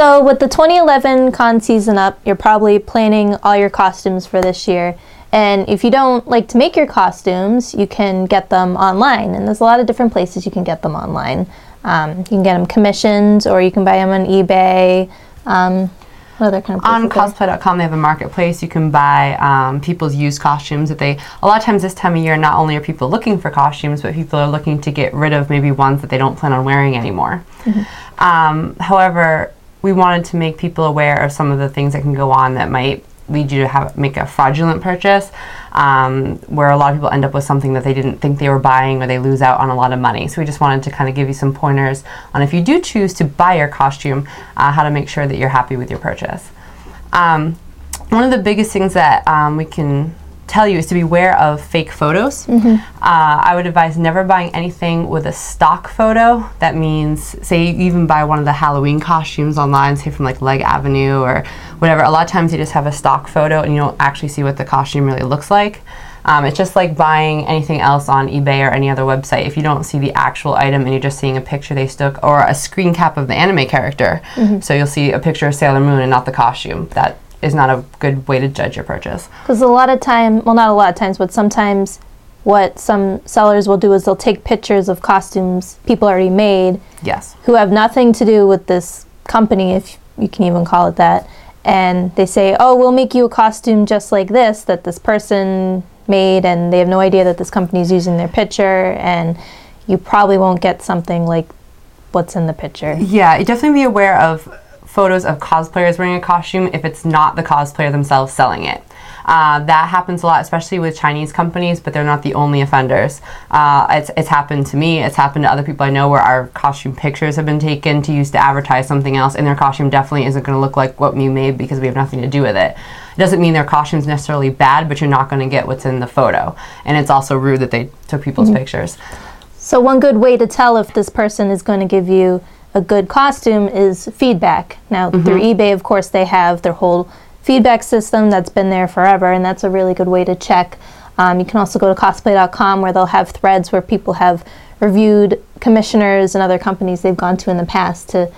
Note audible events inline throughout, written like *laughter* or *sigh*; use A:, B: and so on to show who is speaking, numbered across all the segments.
A: So, with the 2011 con season up, you're probably planning all your costumes for this year. And if you don't like to make your costumes, you can get them online. And there's a lot of different places you can get them online. Um, you can get them commissioned or you can buy them on eBay. Um, other kind of
B: on cosplay.com they have a marketplace you can buy um, people's used costumes that they a lot of times this time of year not only are people looking for costumes but people are looking to get rid of maybe ones that they don't plan on wearing anymore um, however we wanted to make people aware of some of the things that can go on that might lead you to have make a fraudulent purchase um, where a lot of people end up with something that they didn't think they were buying or they lose out on a lot of money. So we just wanted to kind of give you some pointers on if you do choose to buy your costume uh, how to make sure that you're happy with your purchase. Um, one of the biggest things that um, we can tell you is to beware of fake photos. Uh, I would advise never buying anything with a stock photo. That means, say, you even buy one of the Halloween costumes online, say from like Leg Avenue or whatever. A lot of times you just have a stock photo and you don't actually see what the costume really looks like. Um, it's just like buying anything else on eBay or any other website. If you don't see the actual item and you're just seeing a picture they took or a screen cap of the anime character, so you'll see a picture of Sailor Moon and not the costume. That is not a good way to judge your purchase.
A: Because a lot of time, well, not a lot of times, but sometimes what some sellers will do is they'll take pictures of costumes people already made
B: Yes.
A: who have nothing to do with this company, if you can even call it that. And they say, oh, we'll make you a costume just like this that this person made, and they have no idea that this company is using their picture, and you probably won't get something like what's in the picture.
B: Yeah, you definitely be aware of photos of cosplayers wearing a costume if it's not the cosplayer themselves selling it. Uh, that happens a lot, especially with Chinese companies, but they're not the only offenders. Uh, it's, it's happened to me, it's happened to other people I know where our costume pictures have been taken to use to advertise something else, and their costume definitely isn't going to look like what we made because we have nothing to do with it. It doesn't mean their costume's necessarily bad, but you're not going to get what's in the photo. And it's also rude that they took people's pictures.
A: So, one good way to tell if this person is going to give you a good costume is feedback. Now, through eBay, of course, they have their whole feedback system that's been there forever, and that's a really good way to check. Um, you can also go to cosplay.com where they'll have threads where people have reviewed commissioners and other companies they've gone to in the past to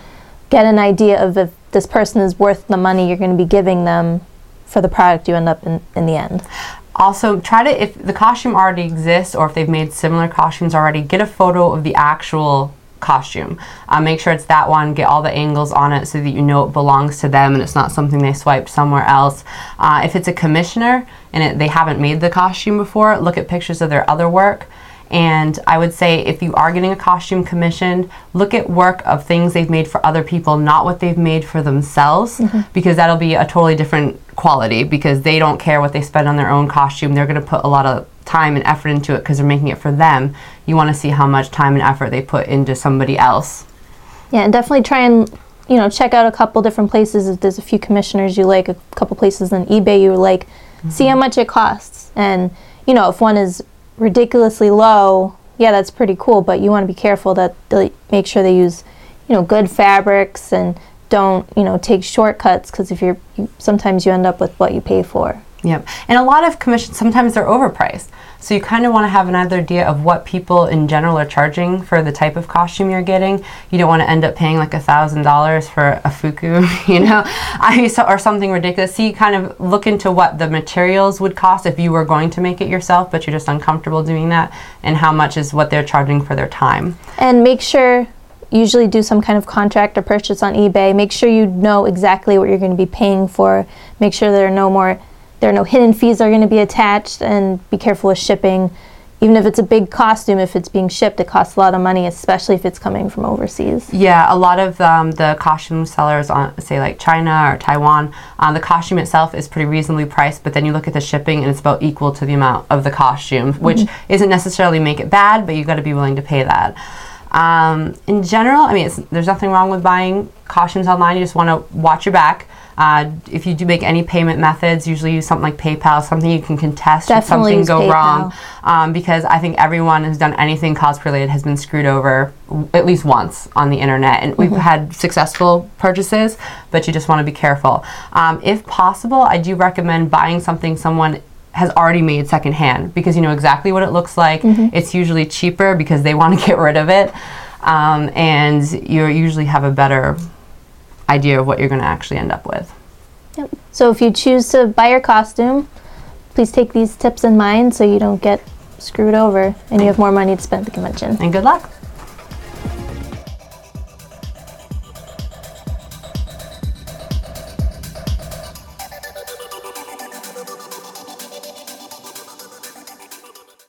A: get an idea of if this person is worth the money you're going to be giving them for the product you end up in, in the end.
B: Also, try to, if the costume already exists or if they've made similar costumes already, get a photo of the actual costume. Uh, make sure it's that one, get all the angles on it so that you know it belongs to them and it's not something they swiped somewhere else. Uh, if it's a commissioner and it, they haven't made the costume before, look at pictures of their other work. And I would say if you are getting a costume commissioned, look at work of things they've made for other people, not what they've made for themselves, because that'll be a totally different quality because they don't care what they spend on their own costume. They're going to put a lot of time and effort into it because they're making it for them. You want to see how much time and effort they put into somebody else.
A: Yeah, and definitely try and you know check out a couple different places. If there's a few commissioners you like, a couple places on eBay you like, see how mm-hmm. much it costs. And you know if one is ridiculously low, yeah, that's pretty cool. But you want to be careful that they make sure they use you know good fabrics and don't you know take shortcuts because if you're you, sometimes you end up with what you pay for.
B: Yep. And a lot of commissions, sometimes they're overpriced. So you kind of want to have another idea of what people in general are charging for the type of costume you're getting. You don't want to end up paying like a thousand dollars for a fuku, *laughs* you know, I so, or something ridiculous. So you kind of look into what the materials would cost if you were going to make it yourself, but you're just uncomfortable doing that, and how much is what they're charging for their time.
A: And make sure usually do some kind of contract or purchase on eBay. Make sure you know exactly what you're going to be paying for. Make sure there are no more there are no hidden fees that are going to be attached and be careful with shipping. Even if it's a big costume, if it's being shipped, it costs a lot of money, especially if it's coming from overseas.
B: Yeah, a lot of um, the costume sellers on, say, like China or Taiwan, uh, the costume itself is pretty reasonably priced, but then you look at the shipping and it's about equal to the amount of the costume, which isn't necessarily make it bad, but you've got to be willing to pay that. Um, in general, I mean, it's, there's nothing wrong with buying costumes online. You just want to watch your back. Uh, if you do make any payment methods, usually use something like PayPal, something you can contest if something go
A: PayPal.
B: wrong. Um, because I think everyone who's done anything cosplay related has been screwed over w- at least once on the internet, and we've had successful purchases, but you just want to be careful. Um, if possible, I do recommend buying something someone has already made secondhand because you know exactly what it looks like. It's usually cheaper because they *laughs* want to get rid of it, um, and you usually have a better idea of what you're going to actually end up with.
A: Yep. So if you choose to buy your costume, please take these tips in mind so you don't get screwed over and you have more money to spend at the convention.
B: And good luck.